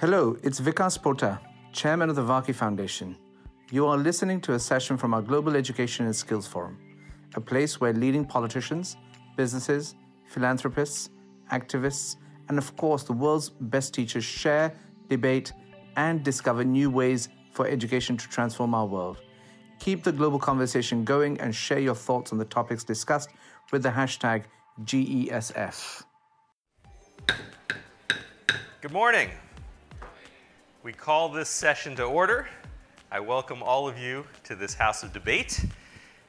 Hello, it's Vikas Pota, Chairman of the Varkey Foundation. You are listening to a session from our Global Education and Skills Forum, a place where leading politicians, businesses, philanthropists, activists, and of course the world's best teachers share, debate, and discover new ways for education to transform our world. Keep the global conversation going and share your thoughts on the topics discussed with the hashtag GESF. Good morning. We call this session to order. I welcome all of you to this House of Debate.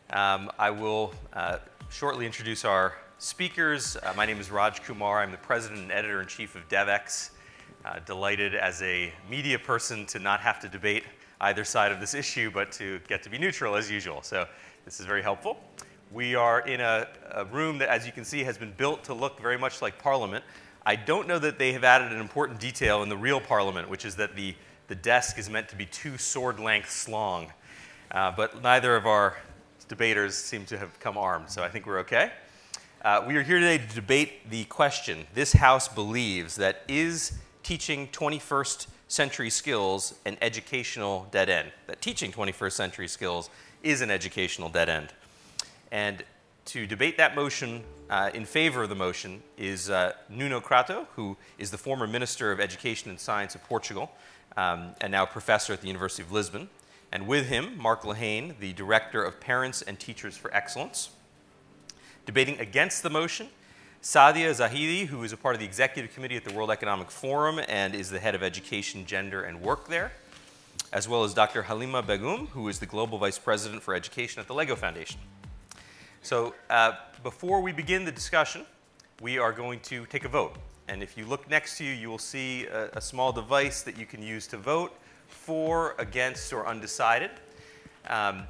Um, I will uh, shortly introduce our speakers. Uh, my name is Raj Kumar. I'm the president and editor in chief of Devex. Uh, delighted as a media person to not have to debate either side of this issue, but to get to be neutral as usual. So this is very helpful. We are in a, a room that, as you can see, has been built to look very much like Parliament. I don't know that they have added an important detail in the real Parliament, which is that the, the desk is meant to be two sword lengths long. Uh, but neither of our debaters seem to have come armed, so I think we're okay. Uh, we are here today to debate the question this House believes that is teaching 21st century skills an educational dead end? That teaching 21st century skills is an educational dead end. And to debate that motion uh, in favor of the motion is uh, Nuno Crato, who is the former Minister of Education and Science of Portugal um, and now professor at the University of Lisbon. And with him, Mark Lehain, the Director of Parents and Teachers for Excellence. Debating against the motion, Saadia Zahidi, who is a part of the executive committee at the World Economic Forum and is the head of education, gender, and work there, as well as Dr. Halima Begum, who is the global vice president for education at the LEGO Foundation. So uh, before we begin the discussion, we are going to take a vote. And if you look next to you, you will see a, a small device that you can use to vote for, against, or undecided. Um,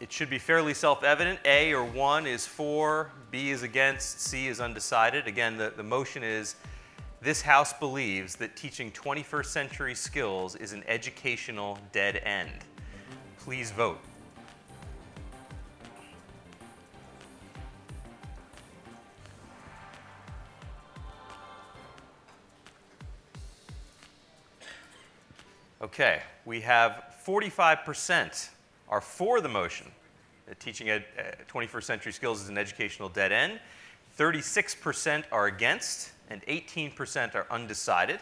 it should be fairly self-evident. A or 1 is for, B is against, C is undecided. Again, the, the motion is this House believes that teaching 21st century skills is an educational dead end. Please vote. Okay, we have 45% are for the motion that teaching ed, uh, 21st century skills is an educational dead end. 36% are against, and 18% are undecided.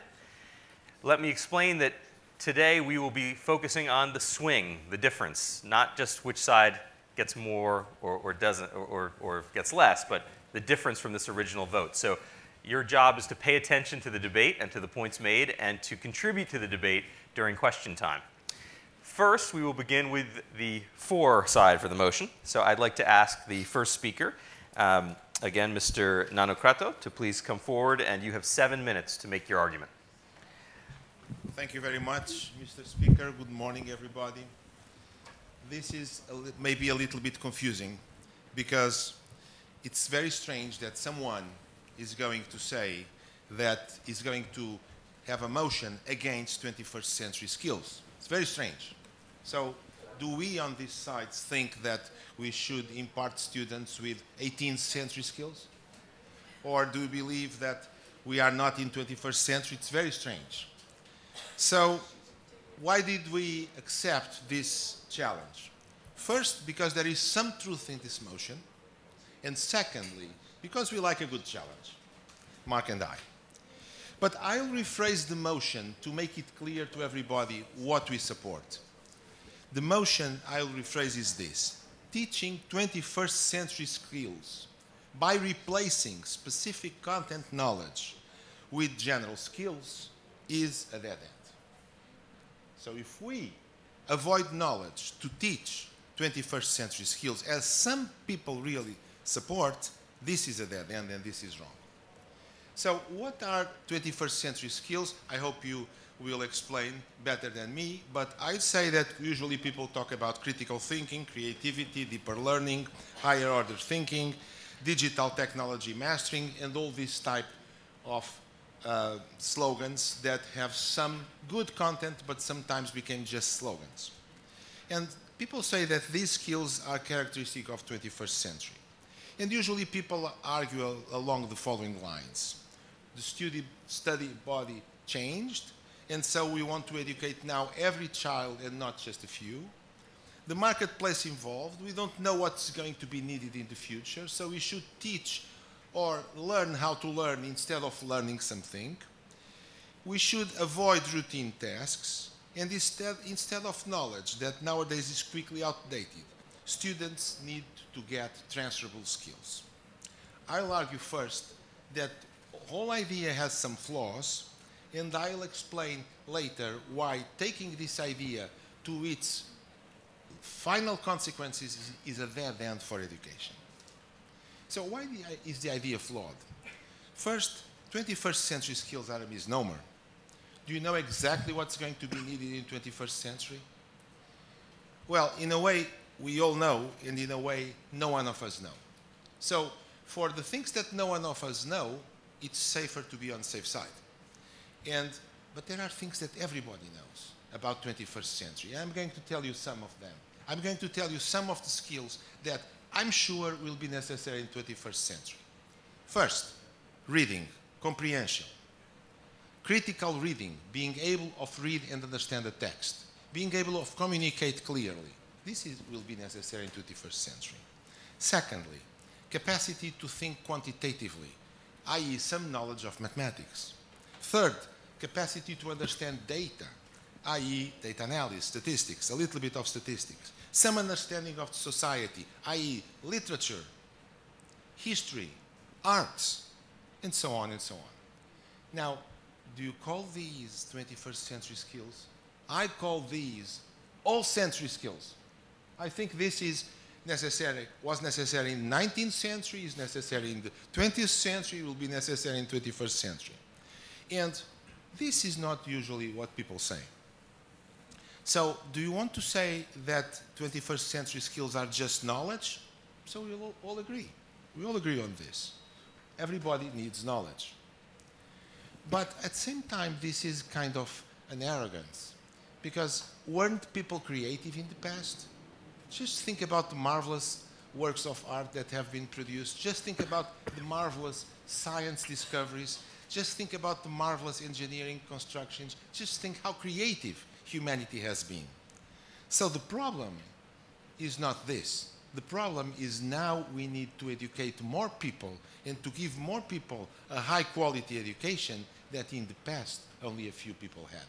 Let me explain that today we will be focusing on the swing, the difference, not just which side gets more or, or doesn't or, or, or gets less, but the difference from this original vote. So your job is to pay attention to the debate and to the points made and to contribute to the debate during question time. First, we will begin with the for side for the motion. So I'd like to ask the first speaker, um, again, Mr. Nuno Crato, to please come forward, and you have seven minutes to make your argument. Thank you very much, Mr. Speaker. Good morning, everybody. This is a maybe a little bit confusing because it's very strange that someone is going to say that is going to have a motion against 21st century skills. It's very strange. So do we on this side think that we should impart students with 18th century skills? Or do we believe that we are not in 21st century? It's very strange. So why did we accept this challenge? First, because there is some truth in this motion. And secondly, because we like a good challenge, Mark and I. But I'll rephrase the motion to make it clear to everybody what we support. The motion I'll rephrase is this teaching 21st century skills by replacing specific content knowledge with general skills is a dead end. So if we avoid knowledge to teach 21st century skills, as some people really support, this is a dead end and this is wrong. So what are 21st century skills? I hope you will explain better than me, but I'd say that usually people talk about critical thinking, creativity, deeper learning, higher order thinking, digital technology mastering, and all these type of uh, slogans that have some good content, but sometimes became just slogans. And people say that these skills are characteristic of 21st century. And usually people argue along the following lines. The study, study body changed, and so we want to educate now every child and not just a few. The marketplace involved, we don't know what's going to be needed in the future, so we should teach or learn how to learn instead of learning something. We should avoid routine tasks, and instead, instead of knowledge that nowadays is quickly outdated, students need to get transferable skills. I'll argue first that whole idea has some flaws, and I'll explain later why taking this idea to its final consequences is, is a dead end for education. So why the, is the idea flawed? First, 21st century skills are a misnomer. Do you know exactly what's going to be needed in 21st century? Well, in a way, we all know, and in a way, no one of us know. So, for the things that no one of us know, it's safer to be on the safe side. And, but there are things that everybody knows about 21st century. I'm going to tell you some of them. I'm going to tell you some of the skills that I'm sure will be necessary in 21st century. First, reading, comprehension. Critical reading, being able of read and understand the text. Being able of communicate clearly. This is, will be necessary in 21st century. Secondly, capacity to think quantitatively, i.e. some knowledge of mathematics. Third, capacity to understand data, i.e. data analysis, statistics, a little bit of statistics. Some understanding of society, i.e. literature, history, arts, and so on and so on. Now, do you call these 21st century skills? I call these all century skills. I think this is necessary, was necessary in 19th century, is necessary in the 20th century, will be necessary in 21st century. And this is not usually what people say. So, do you want to say that 21st century skills are just knowledge? So, we all, all agree. We all agree on this. Everybody needs knowledge. But at the same time, this is kind of an arrogance. Because weren't people creative in the past? Just think about the marvelous works of art that have been produced. Just think about the marvelous science discoveries. Just think about the marvelous engineering constructions. Just think how creative humanity has been. So the problem is not this. The problem is now we need to educate more people and to give more people a high quality education that in the past only a few people had.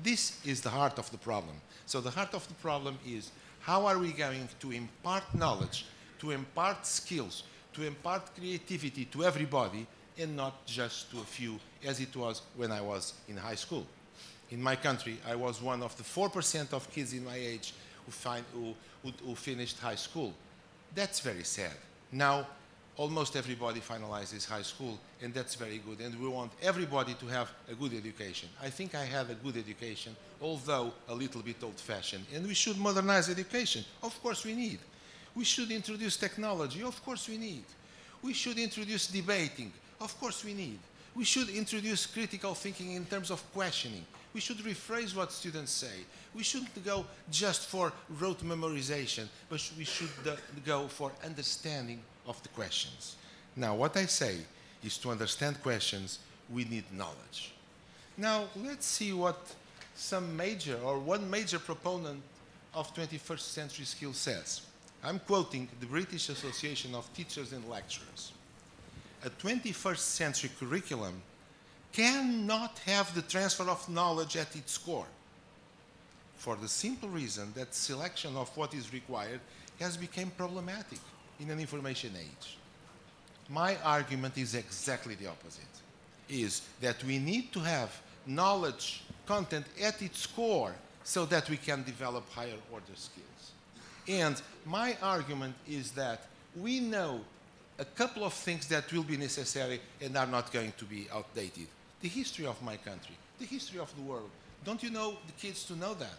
This is the heart of the problem. So the heart of the problem is how are we going to impart knowledge, to impart skills, to impart creativity to everybody and not just to a few as it was when I was in high school. In my country, I was one of the 4% of kids in my age who, find, who, who, who finished high school. That's very sad. Now, almost everybody finalizes high school, and that's very good. And we want everybody to have a good education. I think I had a good education, although a little bit old fashioned. And we should modernize education. Of course, we need. We should introduce technology. Of course, we need. We should introduce debating. Of course, we need. We should introduce critical thinking in terms of questioning. We should rephrase what students say. We shouldn't go just for rote memorization, but we should uh, go for understanding of the questions. Now, what I say is to understand questions, we need knowledge. Now, let's see what some major or one major proponent of 21st century skills says. I'm quoting the British Association of Teachers and Lecturers. A 21st century curriculum cannot have the transfer of knowledge at its core for the simple reason that selection of what is required has become problematic in an information age. My argument is exactly the opposite. Is that we need to have knowledge content at its core so that we can develop higher order skills. And my argument is that we know a couple of things that will be necessary and are not going to be outdated the history of my country, the history of the world. Don't you know the kids to know that?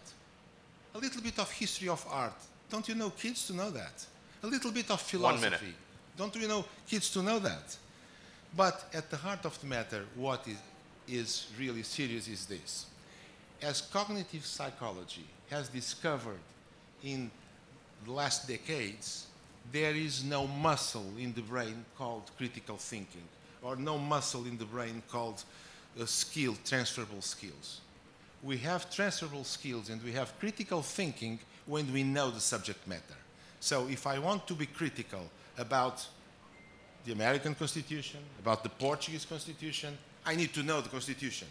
A little bit of history of art. Don't you know kids to know that? A little bit of philosophy. Don't you know kids to know that? But at the heart of the matter, what is, is really serious is this. As cognitive psychology has discovered in the last decades, there is no muscle in the brain called critical thinking, or no muscle in the brain called uh, skill, transferable skills. We have transferable skills and we have critical thinking when we know the subject matter. So if I want to be critical about the American Constitution, about the Portuguese Constitution, I need to know the Constitution.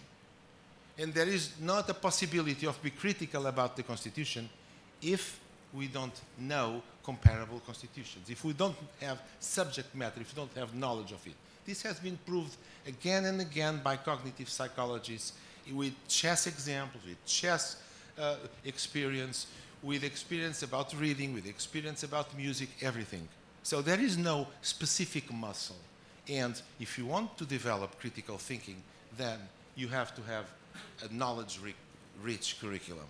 And there is not a possibility of being critical about the Constitution if we don't know comparable constitutions, if we don't have subject matter, if we don't have knowledge of it. This has been proved again and again by cognitive psychologists with chess examples, with chess uh, experience, with experience about reading, with experience about music, everything. So there is no specific muscle. And if you want to develop critical thinking, then you have to have a knowledge rich curriculum.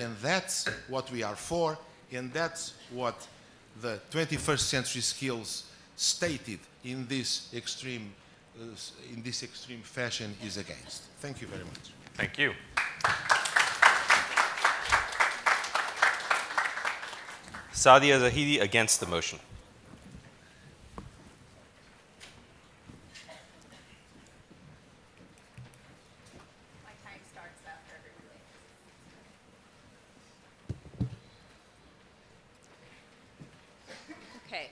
And that's what we are for, and that's what the 21st century skills stated in this extreme, uh, in this extreme fashion is against. Thank you very much. Thank you. Saadia Zahidi against the motion. Okay.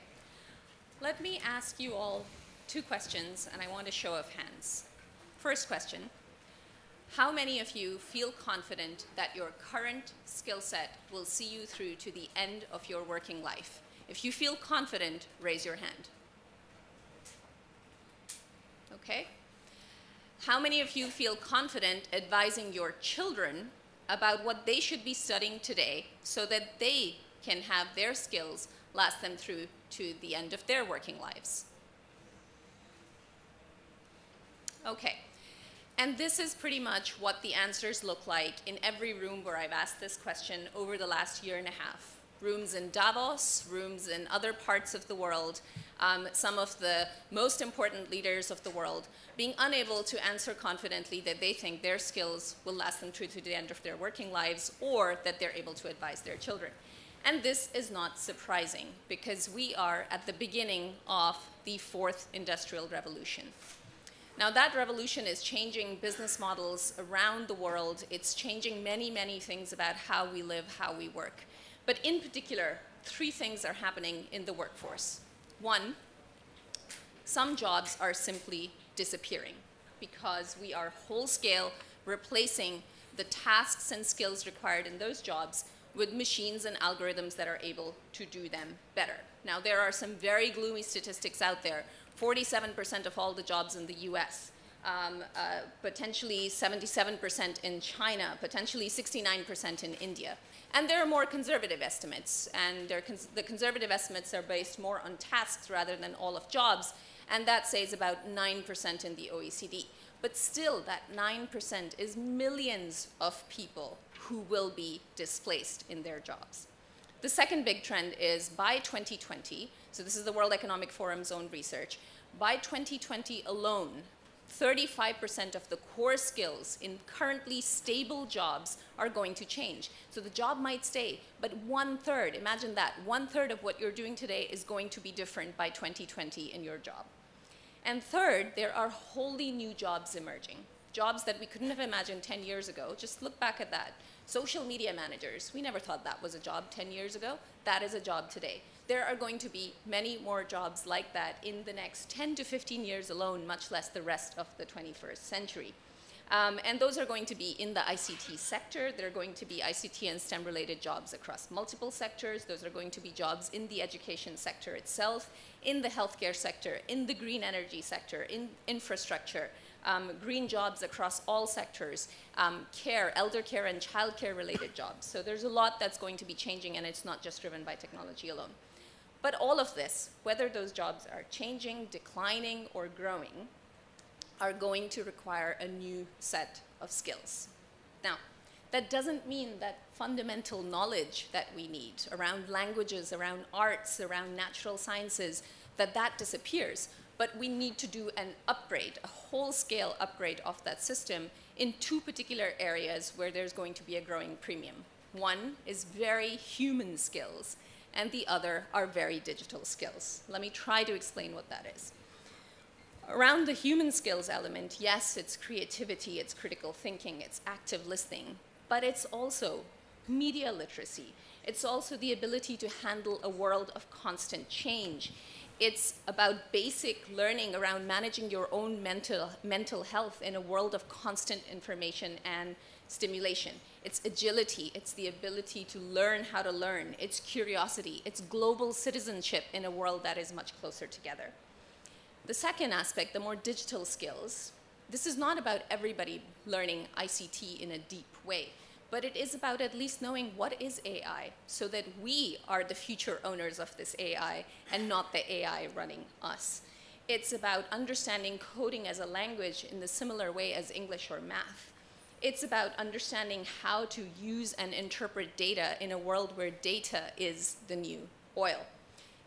Let me ask you all two questions, and I want a show of hands. First question How many of you feel confident that your current skill set will see you through to the end of your working life? If you feel confident, raise your hand. Okay? How many of you feel confident advising your children about what they should be studying today so that they can have their skills last them through to the end of their working lives. Okay, and this is pretty much what the answers look like in every room where I've asked this question over the last year and a half. Rooms in Davos, rooms in other parts of the world, um, some of the most important leaders of the world being unable to answer confidently that they think their skills will last them through to the end of their working lives or that they're able to advise their children. And this is not surprising because we are at the beginning of the fourth industrial revolution. Now, that revolution is changing business models around the world. It's changing many, many things about how we live, how we work. But in particular, three things are happening in the workforce. One, some jobs are simply disappearing because we are whole scale replacing the tasks and skills required in those jobs with machines and algorithms that are able to do them better. Now, there are some very gloomy statistics out there 47% of all the jobs in the US, um, uh, potentially 77% in China, potentially 69% in India. And there are more conservative estimates, and cons the conservative estimates are based more on tasks rather than all of jobs, and that says about 9% in the OECD. But still, that 9% is millions of people who will be displaced in their jobs. The second big trend is by 2020, so this is the World Economic Forum's own research, by 2020 alone, 35% of the core skills in currently stable jobs are going to change. So the job might stay, but one third, imagine that, one third of what you're doing today is going to be different by 2020 in your job. And third, there are wholly new jobs emerging, jobs that we couldn't have imagined 10 years ago. Just look back at that. Social media managers, we never thought that was a job 10 years ago. That is a job today. There are going to be many more jobs like that in the next 10 to 15 years alone, much less the rest of the 21st century. Um, and those are going to be in the ICT sector. There are going to be ICT and STEM related jobs across multiple sectors. Those are going to be jobs in the education sector itself, in the healthcare sector, in the green energy sector, in infrastructure, um, green jobs across all sectors, um, care, elder care, and child care related jobs. So there's a lot that's going to be changing, and it's not just driven by technology alone. But all of this, whether those jobs are changing, declining, or growing, are going to require a new set of skills. Now, that doesn't mean that fundamental knowledge that we need around languages, around arts, around natural sciences, that that disappears but we need to do an upgrade, a whole scale upgrade of that system in two particular areas where there's going to be a growing premium. One is very human skills, and the other are very digital skills. Let me try to explain what that is. Around the human skills element, yes, it's creativity, it's critical thinking, it's active listening, but it's also media literacy. It's also the ability to handle a world of constant change. It's about basic learning around managing your own mental, mental health in a world of constant information and stimulation. It's agility, it's the ability to learn how to learn, it's curiosity, it's global citizenship in a world that is much closer together. The second aspect, the more digital skills, this is not about everybody learning ICT in a deep way, but it is about at least knowing what is AI so that we are the future owners of this AI and not the AI running us. It's about understanding coding as a language in the similar way as English or math it's about understanding how to use and interpret data in a world where data is the new oil.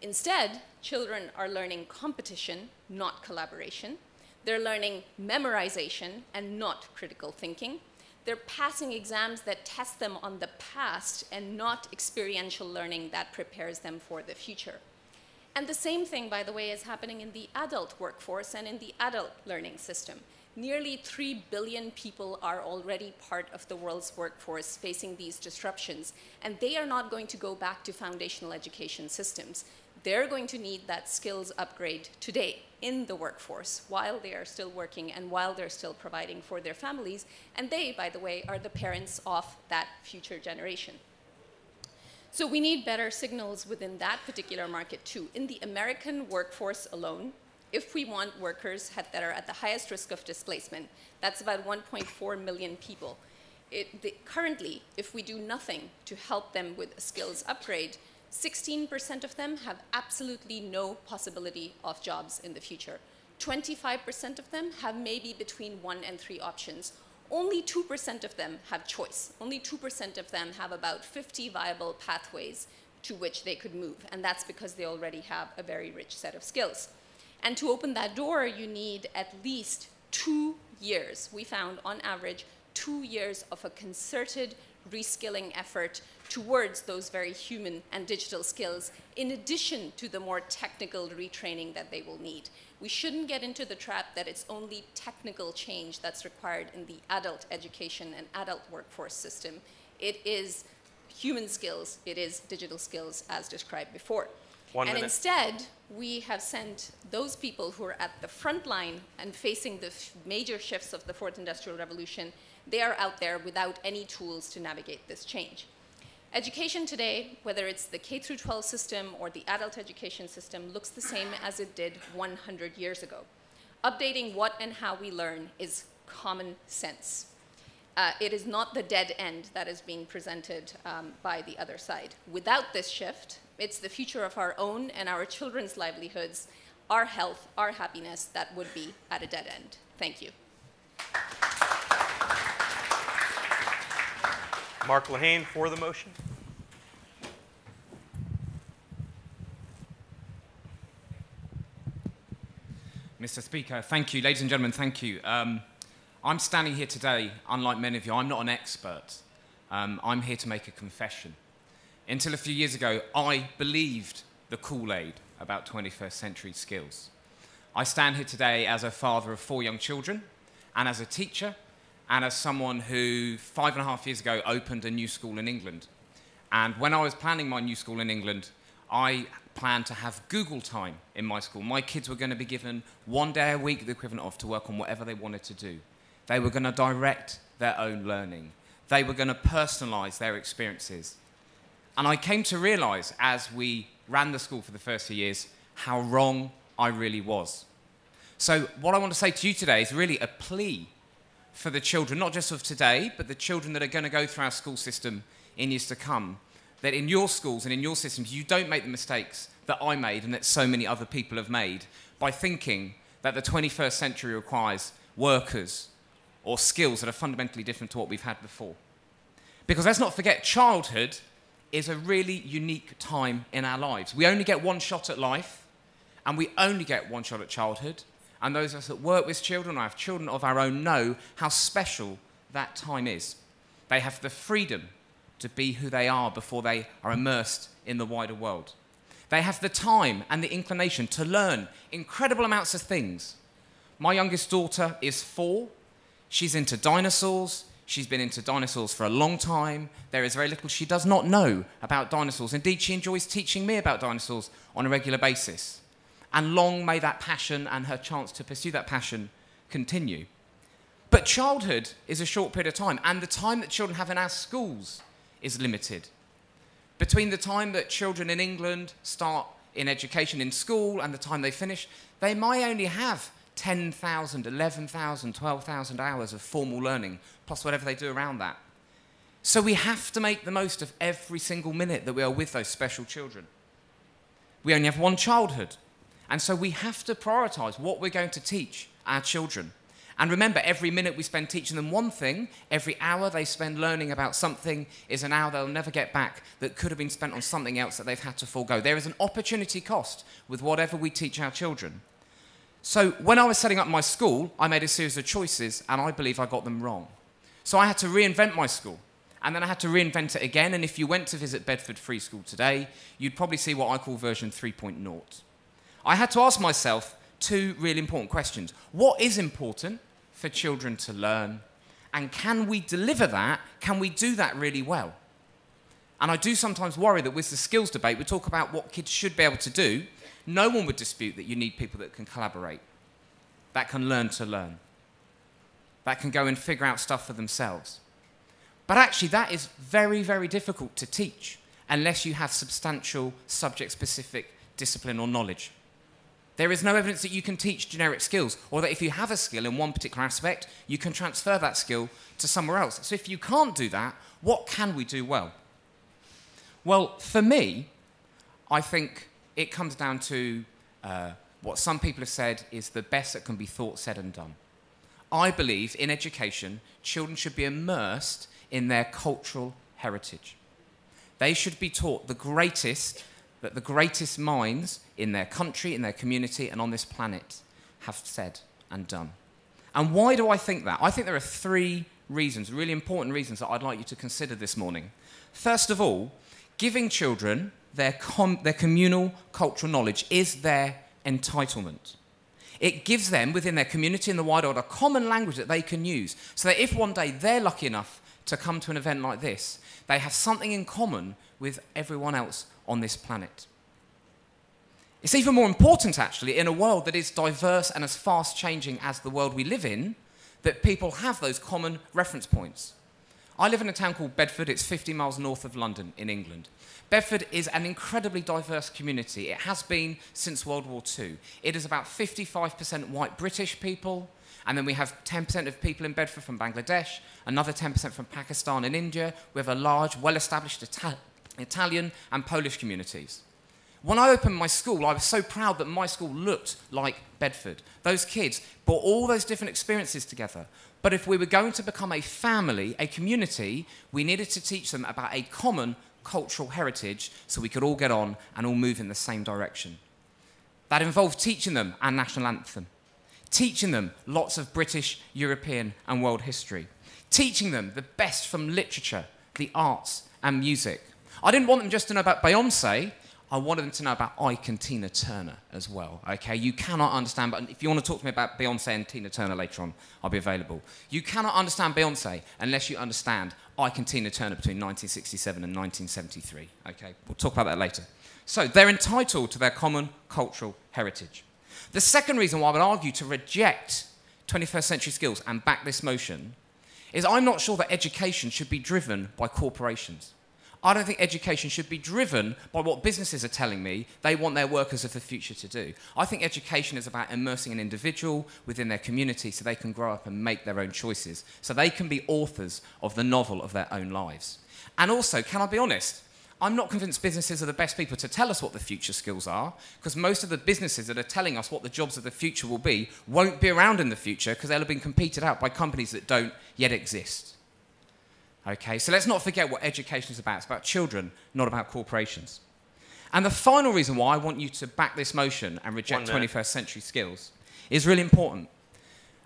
Instead, children are learning competition, not collaboration. They're learning memorization and not critical thinking. They're passing exams that test them on the past and not experiential learning that prepares them for the future. And the same thing, by the way, is happening in the adult workforce and in the adult learning system. Nearly 3 billion people are already part of the world's workforce facing these disruptions, and they are not going to go back to foundational education systems. They're going to need that skills upgrade today in the workforce while they are still working and while they're still providing for their families. And they, by the way, are the parents of that future generation. So we need better signals within that particular market too. In the American workforce alone, if we want workers that are at the highest risk of displacement, that's about 1.4 million people. It, the, currently, if we do nothing to help them with a skills upgrade, 16% of them have absolutely no possibility of jobs in the future. 25% of them have maybe between one and three options. Only 2% of them have choice. Only 2% of them have about 50 viable pathways to which they could move, and that's because they already have a very rich set of skills. And to open that door, you need at least two years. We found, on average, two years of a concerted reskilling effort towards those very human and digital skills, in addition to the more technical retraining that they will need. We shouldn't get into the trap that it's only technical change that's required in the adult education and adult workforce system. It is human skills, it is digital skills as described before. One and minute. instead, we have sent those people who are at the front line and facing the major shifts of the fourth industrial revolution, they are out there without any tools to navigate this change. Education today, whether it's the K through 12 system or the adult education system, looks the same as it did 100 years ago. Updating what and how we learn is common sense. Uh, it is not the dead end that is being presented um, by the other side. Without this shift, it's the future of our own and our children's livelihoods, our health, our happiness that would be at a dead end. Thank you. Mark Lehain for the motion. Mr. Speaker, thank you. Ladies and gentlemen, thank you. Um, I'm standing here today, unlike many of you, I'm not an expert. Um, I'm here to make a confession. Until a few years ago, I believed the Kool Aid about 21st century skills. I stand here today as a father of four young children, and as a teacher, and as someone who five and a half years ago opened a new school in England. And when I was planning my new school in England, I planned to have Google time in my school. My kids were going to be given one day a week, the equivalent of, to work on whatever they wanted to do. They were going to direct their own learning. They were going to personalize their experiences. And I came to realize as we ran the school for the first few years how wrong I really was. So, what I want to say to you today is really a plea for the children, not just of today, but the children that are going to go through our school system in years to come. That in your schools and in your systems, you don't make the mistakes that I made and that so many other people have made by thinking that the 21st century requires workers or skills that are fundamentally different to what we've had before. Because let's not forget, childhood is a really unique time in our lives. We only get one shot at life, and we only get one shot at childhood. And those of us that work with children or have children of our own know how special that time is. They have the freedom to be who they are before they are immersed in the wider world. They have the time and the inclination to learn incredible amounts of things My youngest daughter is four. She's into dinosaurs. She's been into dinosaurs for a long time. There is very little she does not know about dinosaurs. Indeed, she enjoys teaching me about dinosaurs on a regular basis. And long may that passion and her chance to pursue that passion continue. But childhood is a short period of time, and the time that children have in our schools is limited. Between the time that children in England start in education in school and the time they finish, they might only have 10,000, 11,000, 12,000 hours of formal learning, plus whatever they do around that. So we have to make the most of every single minute that we are with those special children. We only have one childhood, and so we have to prioritize what we're going to teach our children. And remember, every minute we spend teaching them one thing, every hour they spend learning about something is an hour they'll never get back that could have been spent on something else that they've had to forego. There is an opportunity cost with whatever we teach our children. So when I was setting up my school, I made a series of choices, and I believe I got them wrong. So I had to reinvent my school. And then I had to reinvent it again. And if you went to visit Bedford Free School today, you'd probably see what I call version 3.0. I had to ask myself two really important questions. What is important for children to learn? And can we deliver that? Can we do that really well? And I do sometimes worry that with the skills debate, we talk about what kids should be able to do, no one would dispute that you need people that can collaborate, that can learn to learn, that can go and figure out stuff for themselves. But actually, that is very, very difficult to teach unless you have substantial subject specific discipline or knowledge. There is no evidence that you can teach generic skills, or that if you have a skill in one particular aspect, you can transfer that skill to somewhere else. So if you can't do that, what can we do well? Well, for me, I think it comes down to uh, what some people have said is the best that can be thought, said, and done. I believe in education, children should be immersed in their cultural heritage. They should be taught the greatest, that the greatest minds in their country, in their community, and on this planet have said and done. And why do I think that? I think there are three reasons, really important reasons, that I'd like you to consider this morning. First of all, giving children their, com- their communal cultural knowledge is their entitlement. It gives them, within their community and the wider world, a common language that they can use. So that if one day they're lucky enough to come to an event like this, they have something in common with everyone else on this planet. It's even more important, actually, in a world that is diverse and as fast changing as the world we live in, that people have those common reference points. I live in a town called Bedford. It's 50 miles north of London in England. Bedford is an incredibly diverse community. It has been since World War II. It is about 55% white British people, and then we have 10% of people in Bedford from Bangladesh, another 10% from Pakistan and India. We have a large, well established Ita- Italian and Polish communities. When I opened my school, I was so proud that my school looked like Bedford. Those kids brought all those different experiences together. But if we were going to become a family, a community, we needed to teach them about a common cultural heritage so we could all get on and all move in the same direction. That involved teaching them our national anthem, teaching them lots of British, European, and world history, teaching them the best from literature, the arts, and music. I didn't want them just to know about Beyonce. I wanted them to know about Ike and Tina Turner as well. Okay, you cannot understand. But if you want to talk to me about Beyonce and Tina Turner later on, I'll be available. You cannot understand Beyonce unless you understand Ike and Tina Turner between 1967 and 1973. Okay, we'll talk about that later. So they're entitled to their common cultural heritage. The second reason why I would argue to reject 21st century skills and back this motion is I'm not sure that education should be driven by corporations. I don't think education should be driven by what businesses are telling me they want their workers of the future to do. I think education is about immersing an individual within their community so they can grow up and make their own choices, so they can be authors of the novel of their own lives. And also, can I be honest? I'm not convinced businesses are the best people to tell us what the future skills are, because most of the businesses that are telling us what the jobs of the future will be won't be around in the future because they'll have been competed out by companies that don't yet exist. Okay, so let's not forget what education is about. It's about children, not about corporations. And the final reason why I want you to back this motion and reject 21st century skills is really important.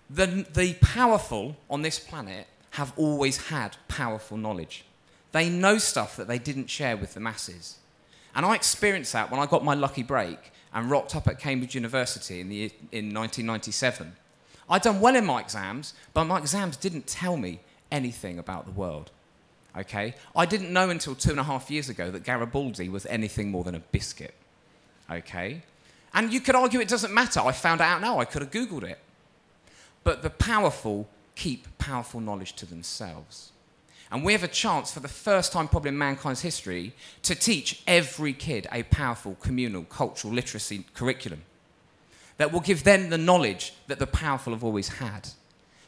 The, the powerful on this planet have always had powerful knowledge. They know stuff that they didn't share with the masses. And I experienced that when I got my lucky break and rocked up at Cambridge University in, the, in 1997. I'd done well in my exams, but my exams didn't tell me anything about the world. Okay? I didn't know until two and a half years ago that Garibaldi was anything more than a biscuit. Okay? And you could argue it doesn't matter. I found out now, I could have Googled it. But the powerful keep powerful knowledge to themselves. And we have a chance for the first time, probably in mankind's history, to teach every kid a powerful communal cultural literacy curriculum that will give them the knowledge that the powerful have always had.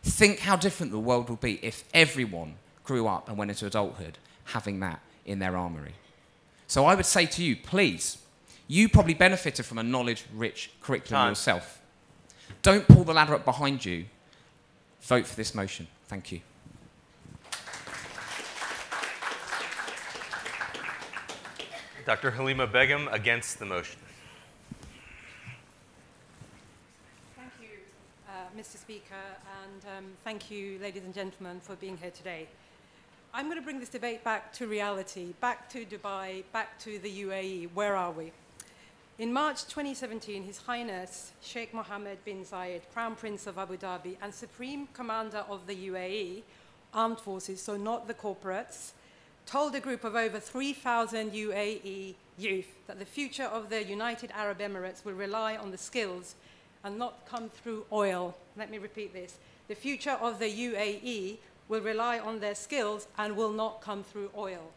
Think how different the world would be if everyone grew up and went into adulthood having that in their armory. So I would say to you, please, you probably benefited from a knowledge rich curriculum Time. yourself. Don't pull the ladder up behind you. Vote for this motion. Thank you. Dr. Halima Begum against the motion. Thank you, uh, Mr. Speaker, and um, thank you, ladies and gentlemen, for being here today. I'm going to bring this debate back to reality, back to Dubai, back to the UAE. Where are we? In March 2017, His Highness Sheikh Mohammed bin Zayed, Crown Prince of Abu Dhabi and Supreme Commander of the UAE Armed Forces, so not the corporates, told a group of over 3,000 UAE youth that the future of the United Arab Emirates will rely on the skills and not come through oil. Let me repeat this. The future of the UAE will rely on their skills and will not come through oil.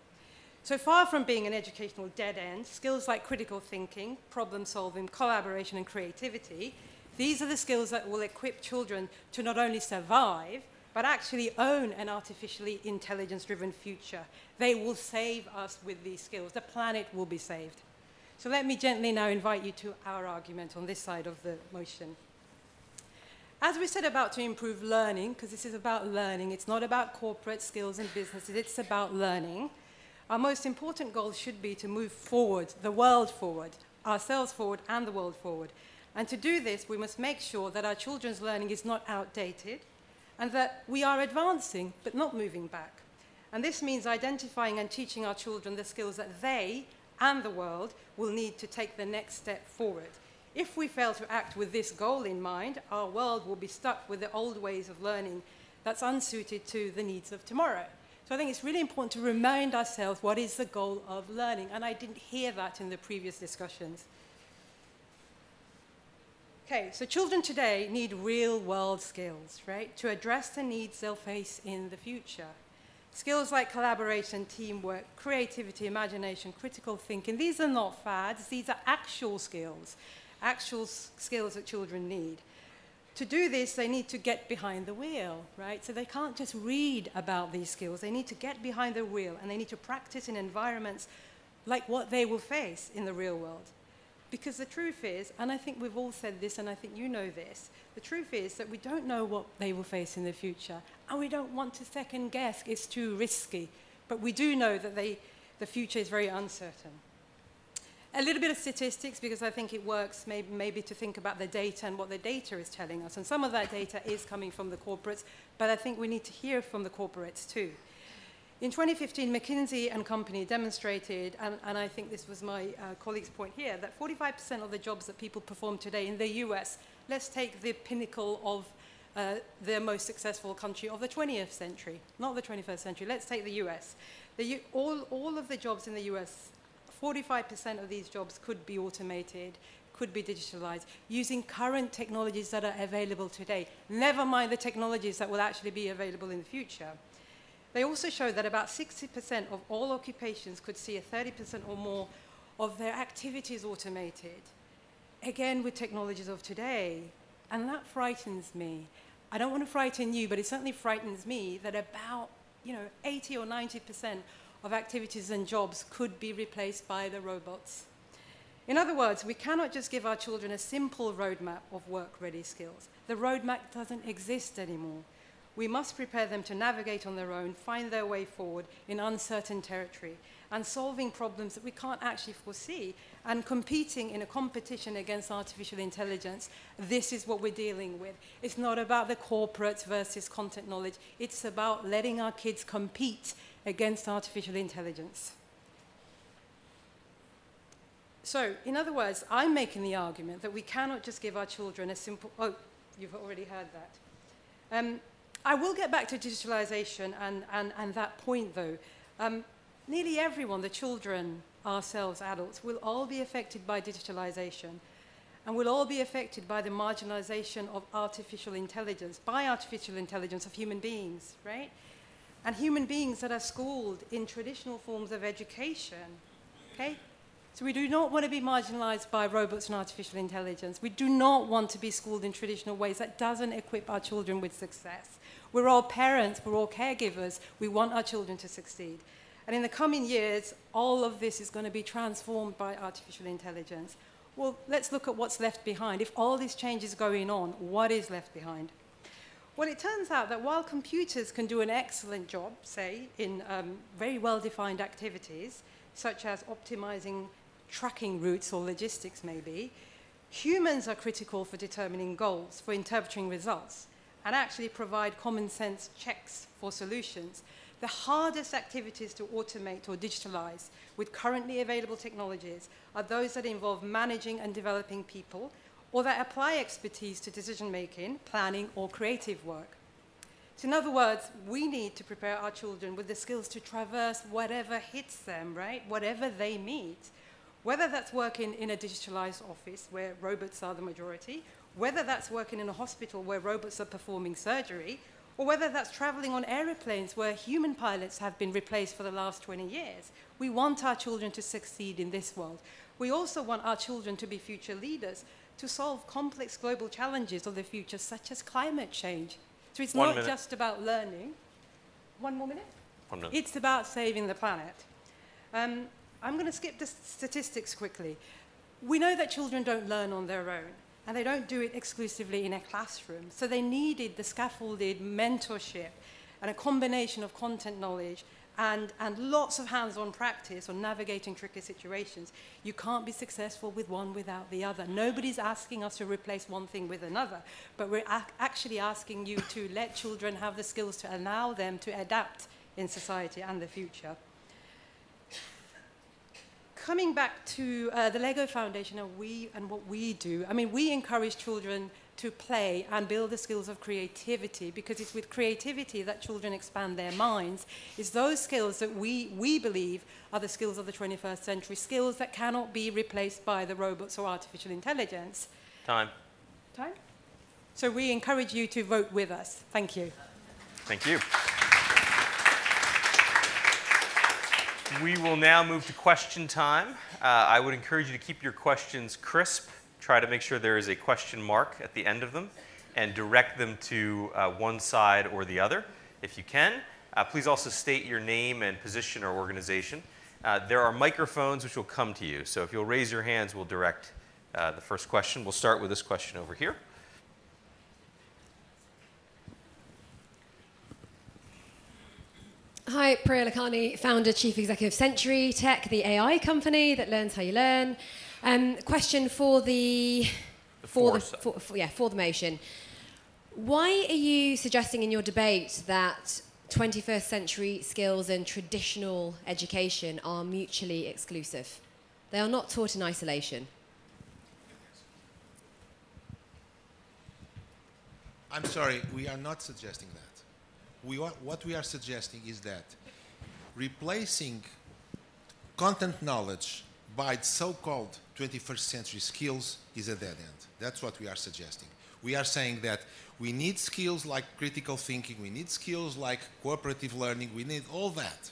So far from being an educational dead end, skills like critical thinking, problem solving, collaboration, and creativity, these are the skills that will equip children to not only survive, but actually own an artificially intelligence driven future. They will save us with these skills. The planet will be saved. So let me gently now invite you to our argument on this side of the motion. As we said about to improve learning, because this is about learning, it's not about corporate skills and businesses, it's about learning. Our most important goal should be to move forward, the world forward, ourselves forward, and the world forward. And to do this, we must make sure that our children's learning is not outdated and that we are advancing but not moving back. And this means identifying and teaching our children the skills that they and the world will need to take the next step forward. If we fail to act with this goal in mind, our world will be stuck with the old ways of learning that's unsuited to the needs of tomorrow. So I think it's really important to remind ourselves what is the goal of learning. And I didn't hear that in the previous discussions. Okay, so children today need real world skills, right, to address the needs they'll face in the future. Skills like collaboration, teamwork, creativity, imagination, critical thinking, these are not fads, these are actual skills, actual skills that children need. To do this, they need to get behind the wheel, right? So they can't just read about these skills. They need to get behind the wheel and they need to practice in environments like what they will face in the real world. Because the truth is, and I think we've all said this, and I think you know this, the truth is that we don't know what they will face in the future, and we don't want to second guess, it's too risky. But we do know that they, the future is very uncertain. A little bit of statistics, because I think it works maybe, maybe to think about the data and what the data is telling us. And some of that data is coming from the corporates, but I think we need to hear from the corporates too. In 2015, McKinsey and Company demonstrated, and, and I think this was my uh, colleague's point here, that 45% of the jobs that people perform today in the US, let's take the pinnacle of uh, the most successful country of the 20th century, not the 21st century, let's take the US. The all, all of the jobs in the US, 45% of these jobs could be automated, could be digitalized, using current technologies that are available today, never mind the technologies that will actually be available in the future. They also show that about 60% of all occupations could see a 30% or more of their activities automated. Again, with technologies of today. And that frightens me. I don't want to frighten you, but it certainly frightens me that about you know, 80 or 90% of activities and jobs could be replaced by the robots. In other words, we cannot just give our children a simple roadmap of work ready skills. The roadmap doesn't exist anymore. We must prepare them to navigate on their own, find their way forward in uncertain territory, and solving problems that we can't actually foresee, and competing in a competition against artificial intelligence. This is what we're dealing with. It's not about the corporates versus content knowledge, it's about letting our kids compete against artificial intelligence. So, in other words, I'm making the argument that we cannot just give our children a simple. Oh, you've already heard that. Um, I will get back to digitalization and, and, and that point, though. Um, nearly everyone, the children, ourselves, adults, will all be affected by digitalization and will all be affected by the marginalization of artificial intelligence, by artificial intelligence of human beings, right? And human beings that are schooled in traditional forms of education, okay? So we do not want to be marginalized by robots and artificial intelligence. We do not want to be schooled in traditional ways. That doesn't equip our children with success. We're all parents, we're all caregivers. We want our children to succeed. And in the coming years, all of this is going to be transformed by artificial intelligence. Well, let's look at what's left behind. If all this change is going on, what is left behind? Well, it turns out that while computers can do an excellent job, say, in um, very well-defined activities, such as optimizing tracking routes or logistics maybe, humans are critical for determining goals, for interpreting results. And actually provide common sense checks for solutions. The hardest activities to automate or digitalize with currently available technologies are those that involve managing and developing people or that apply expertise to decision making, planning, or creative work. So, in other words, we need to prepare our children with the skills to traverse whatever hits them, right? Whatever they meet. Whether that's working in a digitalized office where robots are the majority, whether that's working in a hospital where robots are performing surgery, or whether that's traveling on aeroplanes where human pilots have been replaced for the last 20 years. We want our children to succeed in this world. We also want our children to be future leaders, to solve complex global challenges of the future, such as climate change. So it's One not minute. just about learning. One more minute? One minute. It's about saving the planet. Um, I'm going to skip the statistics quickly. We know that children don't learn on their own, and they don't do it exclusively in a classroom. So they needed the scaffolded mentorship and a combination of content knowledge and, and lots of hands-on practice on navigating tricky situations. You can't be successful with one without the other. Nobody's asking us to replace one thing with another, but we're ac actually asking you to let children have the skills to allow them to adapt in society and the future. Coming back to uh, the Lego Foundation and we and what we do, I mean, we encourage children to play and build the skills of creativity because it's with creativity that children expand their minds. It's those skills that we, we believe are the skills of the 21st century, skills that cannot be replaced by the robots or artificial intelligence. Time. Time? So we encourage you to vote with us. Thank you. Thank you. We will now move to question time. Uh, I would encourage you to keep your questions crisp. Try to make sure there is a question mark at the end of them and direct them to uh, one side or the other if you can. Uh, please also state your name and position or organization. Uh, there are microphones which will come to you. So if you'll raise your hands, we'll direct uh, the first question. We'll start with this question over here. Hi, Priya Lakhani, founder, chief executive of Century Tech, the AI company that learns how you learn. Um, question for the, The for the for, for- yeah for the motion. Why are you suggesting in your debate that 21st century skills and traditional education are mutually exclusive? They are not taught in isolation. I'm sorry, we are not suggesting that. We are, what we are suggesting is that replacing content knowledge by so-called 21st century skills is a dead end. That's what we are suggesting. We are saying that we need skills like critical thinking, we need skills like cooperative learning, we need all that.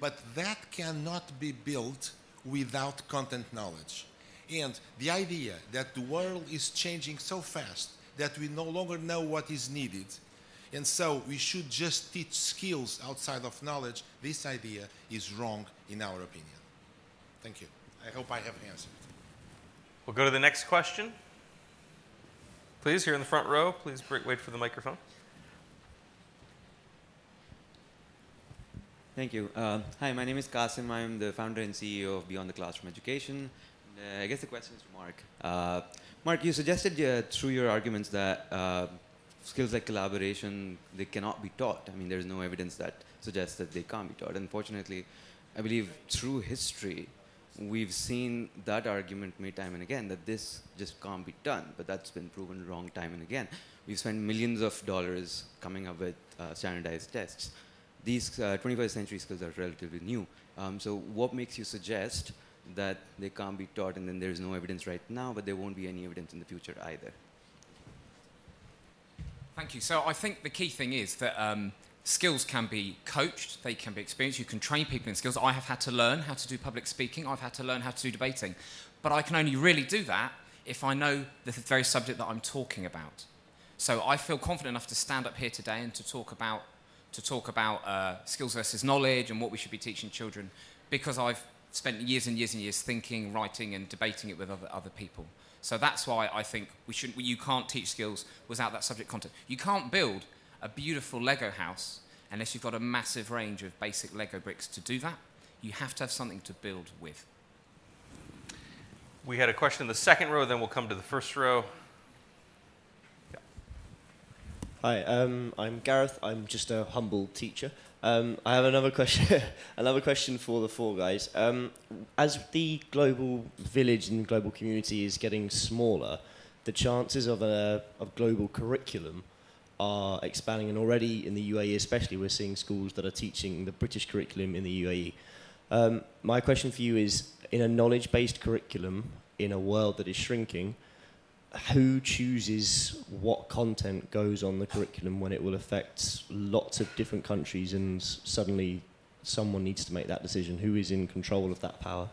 But that cannot be built without content knowledge. And the idea that the world is changing so fast that we no longer know what is needed, and so we should just teach skills outside of knowledge, this idea is wrong in our opinion. Thank you. I hope I have answered. We'll go to the next question. Please, here in the front row, please wait for the microphone. Thank you. Uh, hi, my name is Kasim. I'm the founder and CEO of Beyond the Classroom Education. Uh, I guess the question is to Mark. Uh, Mark, you suggested uh, through your arguments that uh, skills like collaboration they cannot be taught. I mean, there's no evidence that suggests that they can't be taught. Unfortunately, I believe through history, we've seen that argument made time and again that this just can't be done, but that's been proven wrong time and again. We've spent millions of dollars coming up with uh, standardized tests. These uh, 21st century skills are relatively new. Um, so, what makes you suggest that they can't be taught and then there's no evidence right now, but there won't be any evidence in the future either? Thank you. So, I think the key thing is that. Um, skills can be coached, they can be experienced. You can train people in skills. I have had to learn how to do public speaking, I've had to learn how to do debating. But I can only really do that if I know the very subject that I'm talking about. So I feel confident enough to stand up here today and to talk about, to talk about uh, skills versus knowledge and what we should be teaching children because I've spent years and years and years thinking, writing, and debating it with other, other people. So that's why I think we shouldn't, you can't teach skills without that subject content. You can't build a beautiful Lego house unless you've got a massive range of basic Lego bricks to do that. You have to have something to build with. We had a question in the second row, then we'll come to the first row. Yeah. Hi, um, I'm Gareth. I'm just a humble teacher. Um, I have another question. another question for the four guys. Um, as the global village and global community is getting smaller, the chances of a of global curriculum are expanding, and already in the UAE, especially, we're seeing schools that are teaching the British curriculum in the UAE. Um, my question for you is: in a knowledge-based curriculum in a world that is shrinking, who chooses what content goes on the curriculum when it will affect lots of different countries, and suddenly someone needs to make that decision? Who is in control of that power?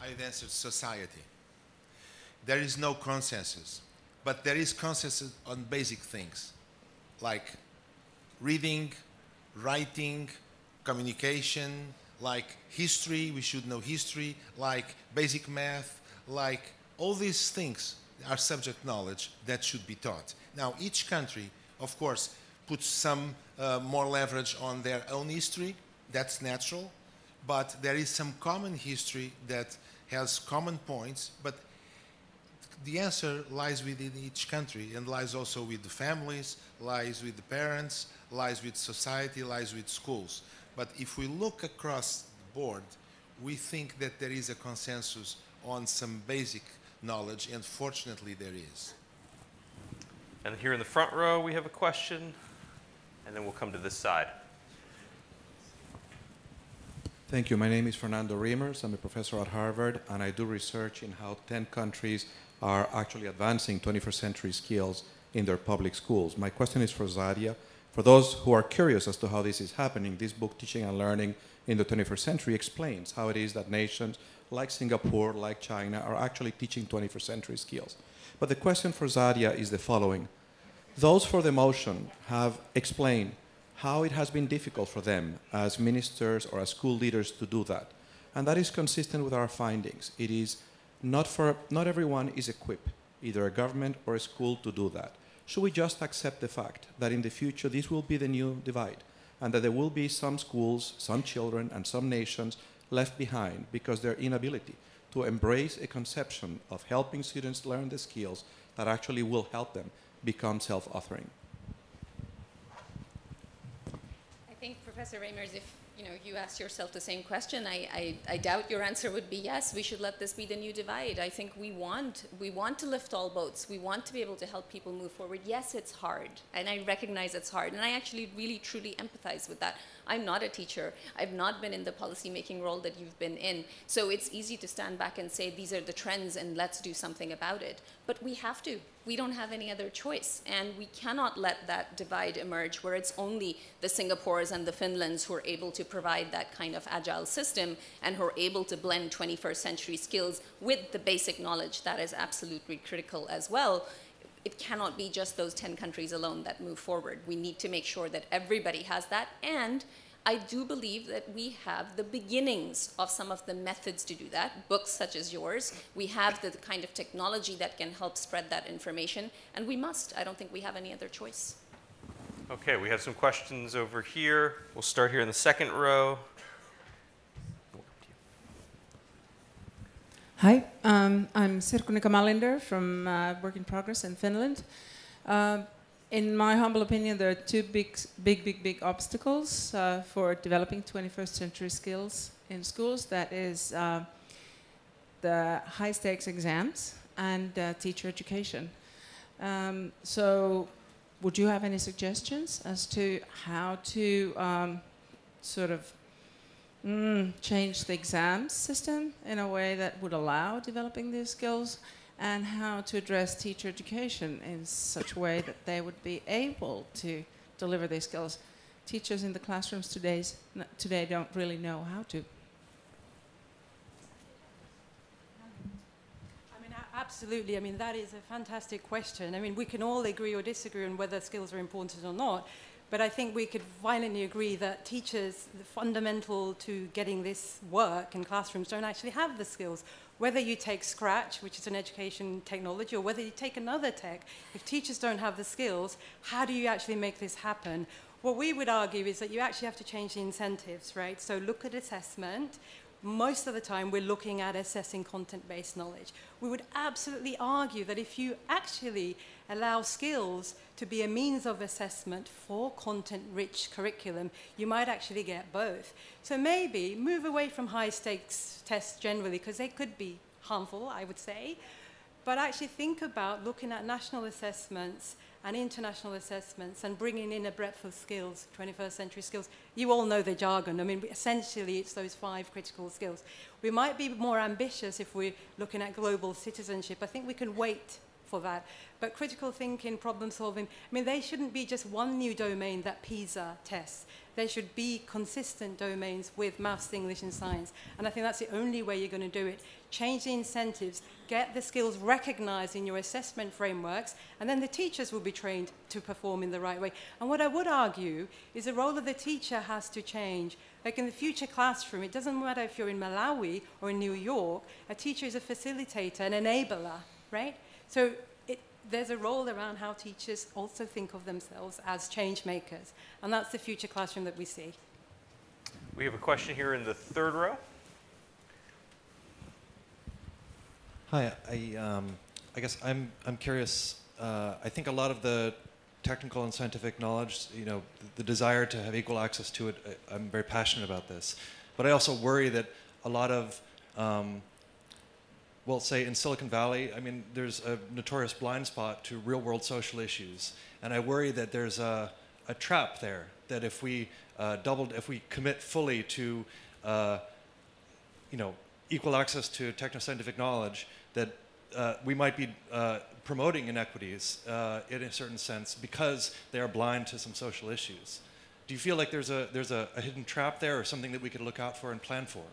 I've answered society. There is no consensus but there is consensus on basic things like reading, writing, communication, like history, we should know history, like basic math, like all these things are subject knowledge that should be taught. Now, each country, of course, puts some uh, more leverage on their own history, that's natural, but there is some common history that has common points, but the answer lies within each country and lies also with the families, lies with the parents, lies with society, lies with schools. But if we look across the board, we think that there is a consensus on some basic knowledge, and fortunately there is. And here in the front row, we have a question, and then we'll come to this side. Thank you. My name is Fernando Reimers. I'm a professor at Harvard, and I do research in how 10 countries are actually advancing 21st century skills in their public schools. My question is for Saadia. For those who are curious as to how this is happening, this book, Teaching and Learning in the 21st Century, explains how it is that nations like Singapore, like China, are actually teaching 21st century skills. But the question for Saadia is the following. Those for the motion have explained how it has been difficult for them as ministers or as school leaders to do that. And that is consistent with our findings. It is not, for, not everyone is equipped, either a government or a school, to do that. Should we just accept the fact that in the future this will be the new divide and that there will be some schools, some children, and some nations left behind because their inability to embrace a conception of helping students learn the skills that actually will help them become self authoring? I think, Professor Reimers, if you know, you ask yourself the same question. I, I, I, doubt your answer would be yes. We should let this be the new divide. I think we want we want to lift all boats. We want to be able to help people move forward. Yes, it's hard, and I recognize it's hard, and I actually really truly empathize with that. I'm not a teacher. I've not been in the policy making role that you've been in. So it's easy to stand back and say these are the trends and let's do something about it. But we have to. We don't have any other choice. And we cannot let that divide emerge where it's only the Singapores and the Finlands who are able to provide that kind of agile system and who are able to blend 21st century skills with the basic knowledge that is absolutely critical as well it cannot be just those 10 countries alone that move forward. We need to make sure that everybody has that. And I do believe that we have the beginnings of some of the methods to do that, books such as yours. We have the kind of technology that can help spread that information, and we must. I don't think we have any other choice. Okay, we have some questions over here. We'll start here in the second row. Hi, um, I'm Sirkunika Malinder from uh, Work in Progress in Finland. Uh, in my humble opinion, there are two big, big, big, big obstacles uh, for developing 21st century skills in schools. That is uh, the high stakes exams and uh, teacher education. Um, so, would you have any suggestions as to how to um, sort of mm, change the exam system in a way that would allow developing these skills? and how to address teacher education in such a way that they would be able to deliver these skills. Teachers in the classrooms today's, today don't really know how to. I mean, absolutely. I mean, that is a fantastic question. I mean, we can all agree or disagree on whether skills are important or not, But I think we could violently agree that teachers, the fundamental to getting this work in classrooms, don't actually have the skills. Whether you take Scratch, which is an education technology, or whether you take another tech, if teachers don't have the skills, how do you actually make this happen? What we would argue is that you actually have to change the incentives, right? So look at assessment, Most of the time, we're looking at assessing content based knowledge. We would absolutely argue that if you actually allow skills to be a means of assessment for content rich curriculum, you might actually get both. So maybe move away from high stakes tests generally, because they could be harmful, I would say, but actually think about looking at national assessments and international assessments and bringing in a breadth of skills, 21st century skills. You all know the jargon. I mean, essentially, it's those five critical skills. We might be more ambitious if we're looking at global citizenship. I think we can wait for that. But critical thinking, problem solving, I mean, they shouldn't be just one new domain that PISA tests. There should be consistent domains with maths, English, and science. And I think that's the only way you're going to do it. Change the incentives, get the skills recognized in your assessment frameworks, and then the teachers will be trained to perform in the right way. And what I would argue is the role of the teacher has to change. Like in the future classroom, it doesn't matter if you're in Malawi or in New York, a teacher is a facilitator, an enabler, right? So it, there's a role around how teachers also think of themselves as change makers. And that's the future classroom that we see. We have a question here in the third row. Hi, I, um, I guess I'm, I'm curious. Uh, I think a lot of the technical and scientific knowledge, you know, the, the desire to have equal access to it, I, am very passionate about this. But I also worry that a lot of um, well, say in Silicon Valley, I mean, there's a notorious blind spot to real world social issues. And I worry that there's a, a trap there, that if we uh, doubled, if we commit fully to, uh, you know, equal access to techno-scientific knowledge, that uh, we might be uh, promoting inequities uh, in a certain sense because they are blind to some social issues. Do you feel like there's a, there's a, a hidden trap there or something that we could look out for and plan for?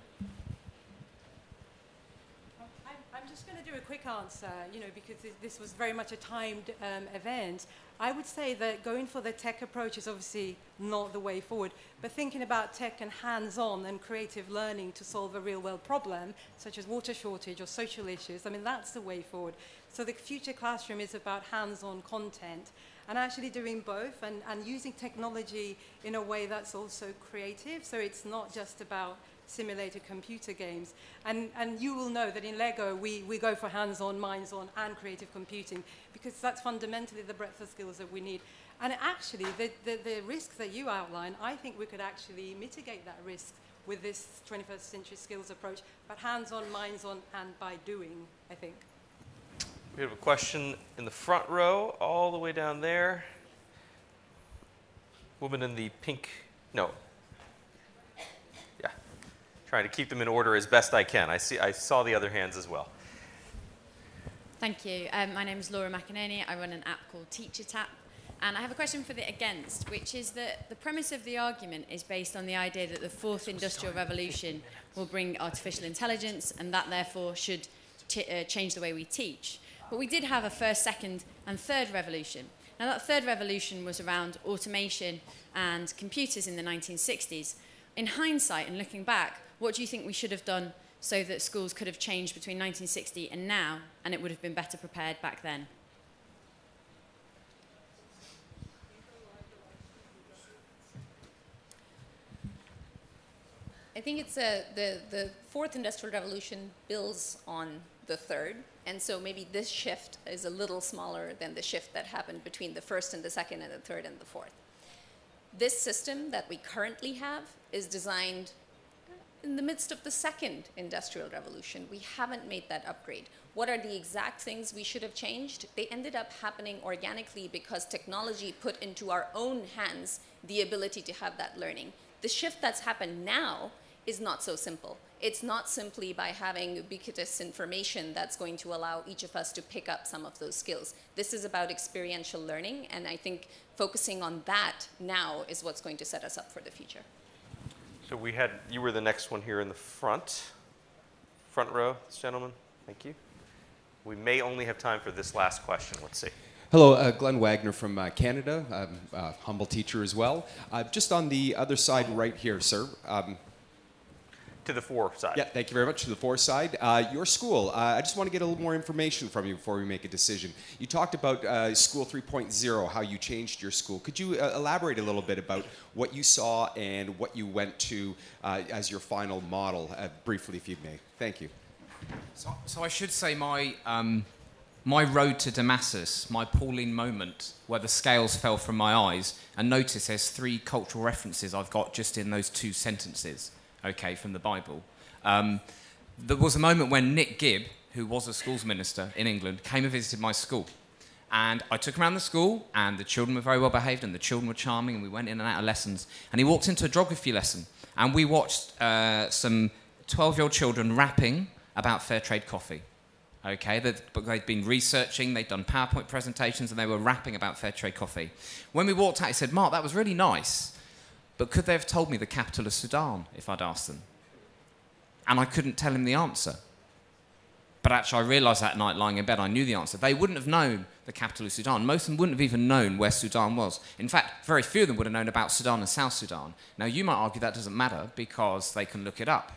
quick answer, you know, because this was very much a timed um, event, I would say that going for the tech approach is obviously not the way forward. But thinking about tech and hands-on and creative learning to solve a real-world problem, such as water shortage or social issues, I mean, that's the way forward. So the future classroom is about hands-on content and actually doing both and, and using technology in a way that's also creative. So it's not just about simulated computer games. And, and you will know that in LEGO, we, we go for hands-on, minds-on, and creative computing, because that's fundamentally the breadth of skills that we need. And actually, the, the, the risk that you outline, I think we could actually mitigate that risk with this 21st century skills approach, but hands-on, minds-on, and by doing, I think. We have a question in the front row, all the way down there. Woman in the pink, no, trying to keep them in order as best I can. I, see, I saw the other hands as well. Thank you. Um, my name is Laura McInerney. I run an app called TeacherTapp. And I have a question for the against, which is that the premise of the argument is based on the idea that the fourth industrial revolution will bring artificial intelligence and that therefore should uh, change the way we teach. But we did have a first, second, and third revolution. Now, that third revolution was around automation and computers in the 1960s. In hindsight and looking back, what do you think we should have done so that schools could have changed between 1960 and now, and it would have been better prepared back then? I think it's a, the, the fourth industrial revolution builds on the third. And so maybe this shift is a little smaller than the shift that happened between the first and the second and the third and the fourth. This system that we currently have is designed in the midst of the second industrial revolution. We haven't made that upgrade. What are the exact things we should have changed? They ended up happening organically because technology put into our own hands the ability to have that learning. The shift that's happened now is not so simple. It's not simply by having ubiquitous information that's going to allow each of us to pick up some of those skills. This is about experiential learning, and I think focusing on that now is what's going to set us up for the future. So we had, you were the next one here in the front, front row, this gentleman. Thank you. We may only have time for this last question. Let's see. Hello, uh, Glenn Wagner from uh, Canada. I'm a humble teacher as well. Uh, just on the other side right here, sir. Um, to the four side. Yeah, thank you very much. To the four side. Uh, your school, uh, I just want to get a little more information from you before we make a decision. You talked about uh, School 3.0, how you changed your school. Could you uh, elaborate a little bit about what you saw and what you went to uh, as your final model, uh, briefly, if you may? Thank you. So, so I should say my, um, my road to Damascus, my Pauline moment where the scales fell from my eyes, and notice there's three cultural references I've got just in those two sentences okay, from the Bible. Um, there was a moment when Nick Gibb, who was a schools minister in England, came and visited my school. And I took him around the school, and the children were very well behaved, and the children were charming, and we went in and out of lessons. And he walked into a geography lesson, and we watched uh, some 12 year old children rapping about fair trade coffee. Okay, they'd, they'd been researching, they'd done PowerPoint presentations, and they were rapping about fair trade coffee. When we walked out, he said, Mark, that was really nice. But could they have told me the capital of Sudan if I'd asked them? And I couldn't tell him the answer. But actually, I realised that night lying in bed, I knew the answer. They wouldn't have known the capital of Sudan. Most of them wouldn't have even known where Sudan was. In fact, very few of them would have known about Sudan and South Sudan. Now, you might argue that doesn't matter because they can look it up.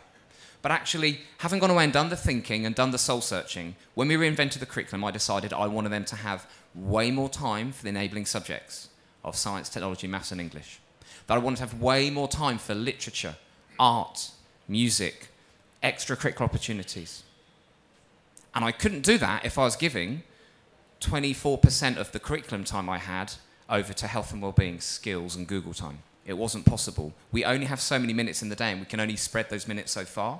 But actually, having gone away and done the thinking and done the soul searching, when we reinvented the curriculum, I decided I wanted them to have way more time for the enabling subjects of science, technology, maths, and English that I wanted to have way more time for literature, art, music, extracurricular opportunities. And I couldn't do that if I was giving 24% of the curriculum time I had over to health and well-being, skills, and Google time. It wasn't possible. We only have so many minutes in the day, and we can only spread those minutes so far.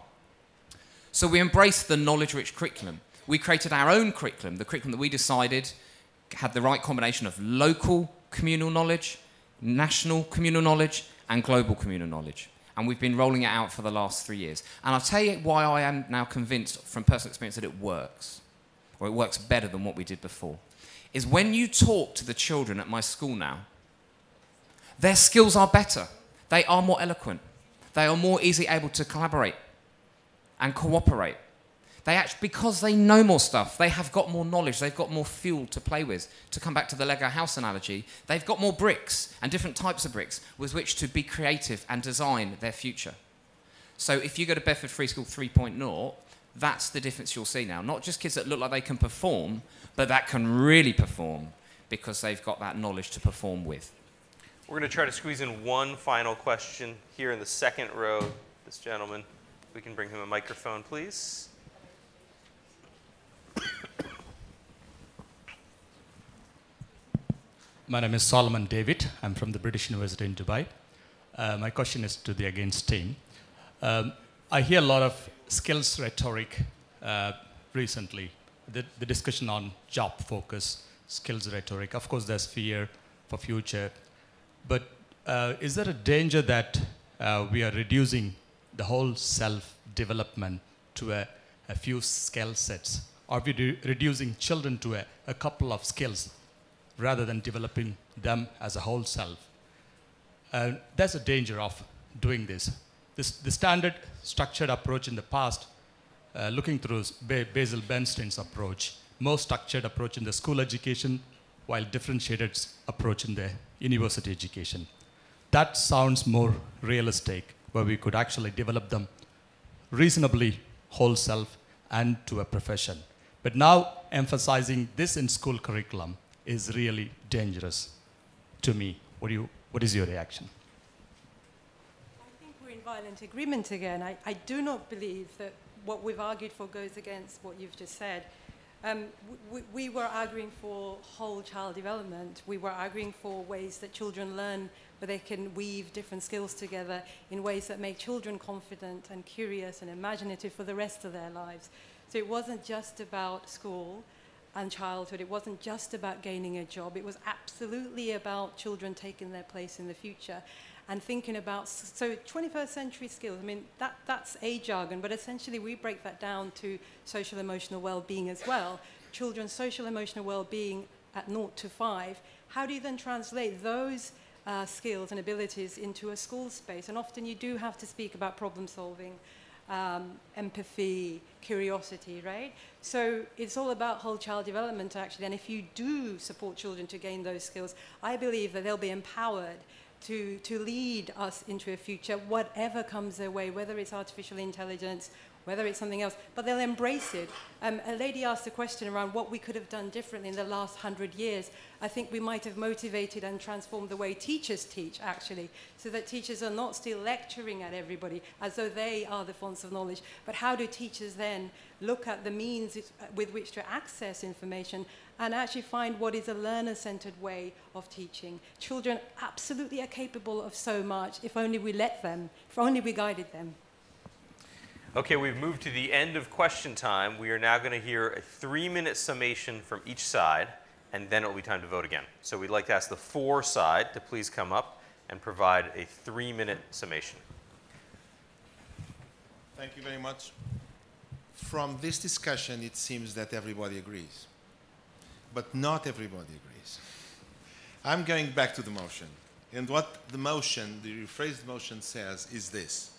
So we embraced the knowledge-rich curriculum. We created our own curriculum, the curriculum that we decided had the right combination of local communal knowledge national communal knowledge and global communal knowledge. And we've been rolling it out for the last three years. And I'll tell you why I am now convinced from personal experience that it works, or it works better than what we did before. Is when you talk to the children at my school now, their skills are better. They are more eloquent. They are more easily able to collaborate and cooperate. They actually, because they know more stuff, they have got more knowledge, they've got more fuel to play with. To come back to the Lego house analogy, they've got more bricks and different types of bricks with which to be creative and design their future. So if you go to Bedford Free School 3.0, that's the difference you'll see now. Not just kids that look like they can perform, but that can really perform because they've got that knowledge to perform with. We're going to try to squeeze in one final question here in the second row. This gentleman, we can bring him a microphone, please. My name is Solomon David. I'm from the British University in Dubai. Uh, my question is to the Against team. Um, I hear a lot of skills rhetoric uh, recently, the, the, discussion on job focus, skills rhetoric. Of course, there's fear for future. But uh, is there a danger that uh, we are reducing the whole self development to a, a few skill sets? Are we re reducing children to a, a couple of skills rather than developing them as a whole self. Uh, there's a danger of doing this. this. The standard structured approach in the past, uh, looking through Basil Bernstein's approach, more structured approach in the school education, while differentiated approach in the university education. That sounds more realistic, where we could actually develop them reasonably whole self and to a profession. But now emphasizing this in school curriculum is really dangerous to me. What, do you, what is your reaction? I think we're in violent agreement again. I, I do not believe that what we've argued for goes against what you've just said. Um, we, we were arguing for whole child development. We were arguing for ways that children learn where they can weave different skills together in ways that make children confident and curious and imaginative for the rest of their lives. So it wasn't just about school and childhood. It wasn't just about gaining a job, it was absolutely about children taking their place in the future and thinking about so 21st century skills. I mean that that's a jargon but essentially we break that down to social emotional well-being as well. Children's social emotional well-being at 0 to 5 how do you then translate those uh, skills and abilities into a school space? And often you do have to speak about problem solving um, empathy, curiosity, right? So it's all about whole child development, actually. And if you do support children to gain those skills, I believe that they'll be empowered to, to lead us into a future, whatever comes their way, whether it's artificial intelligence, whether it's something else, but they'll embrace it. Um, a lady asked a question around what we could have done differently in the last hundred years. I think we might have motivated and transformed the way teachers teach, actually, so that teachers are not still lecturing at everybody as though they are the fonts of knowledge, but how do teachers then look at the means with which to access information and actually find what is a learner centered way of teaching. Children absolutely are capable of so much if only we let them, if only we guided them. Okay, we've moved to the end of question time. We are now going to hear a three minute summation from each side, and then it will be time to vote again. So we'd like to ask the for side to please come up and provide a three minute summation. Thank you very much. From this discussion, it seems that everybody agrees. But not everybody agrees. I'm going back to the motion. And what the motion, the rephrased motion says is this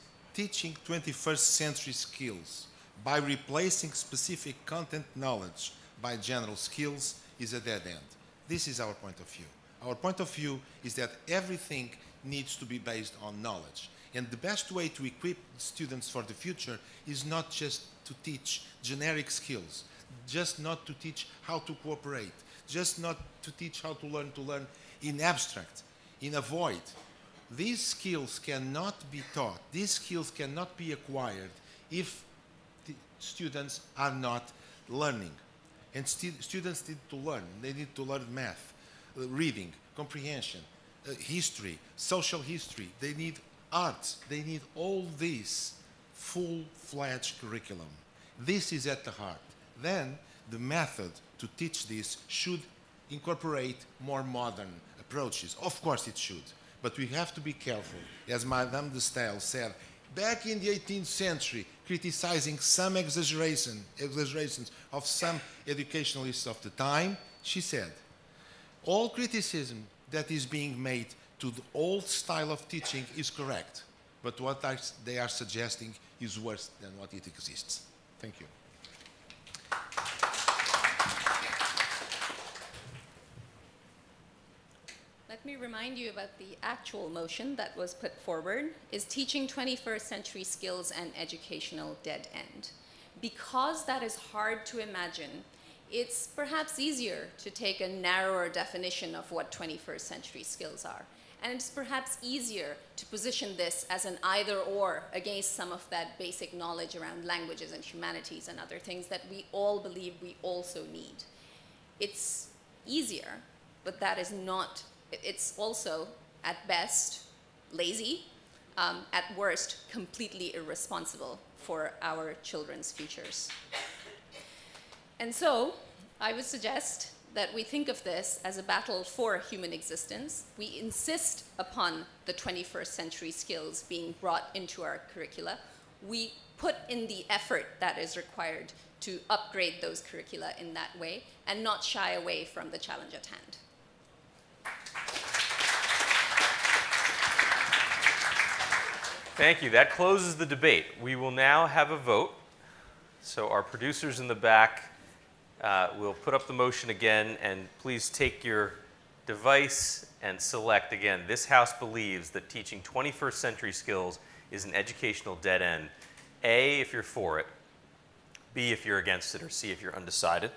teaching 21st century skills by replacing specific content knowledge by general skills is a dead end. This is our point of view. Our point of view is that everything needs to be based on knowledge. And the best way to equip students for the future is not just to teach generic skills, just not to teach how to cooperate, just not to teach how to learn to learn in abstract, in a void, these skills cannot be taught, these skills cannot be acquired if students are not learning. And stu students need to learn. They need to learn math, uh, reading, comprehension, uh, history, social history. They need arts. They need all this full-fledged curriculum. This is at the heart. Then the method to teach this should incorporate more modern approaches. Of course it should. But we have to be careful. As Madame de Stael said, back in the 18th century, criticizing some exaggeration, exaggerations of some educationalists of the time, she said, all criticism that is being made to the old style of teaching is correct, but what they are suggesting is worse than what it exists. Thank you. Remind you about the actual motion that was put forward is teaching 21st century skills and educational dead end. Because that is hard to imagine, it's perhaps easier to take a narrower definition of what 21st century skills are. And it's perhaps easier to position this as an either or against some of that basic knowledge around languages and humanities and other things that we all believe we also need. It's easier, but that is not it's also, at best, lazy, um, at worst, completely irresponsible for our children's futures. And so, I would suggest that we think of this as a battle for human existence. We insist upon the 21st century skills being brought into our curricula. We put in the effort that is required to upgrade those curricula in that way and not shy away from the challenge at hand. Thank you. That closes the debate. We will now have a vote. So our producers in the back uh, will put up the motion again, and please take your device and select again. This House believes that teaching 21st century skills is an educational dead end. A, if you're for it. B, if you're against it, or C, if you're undecided.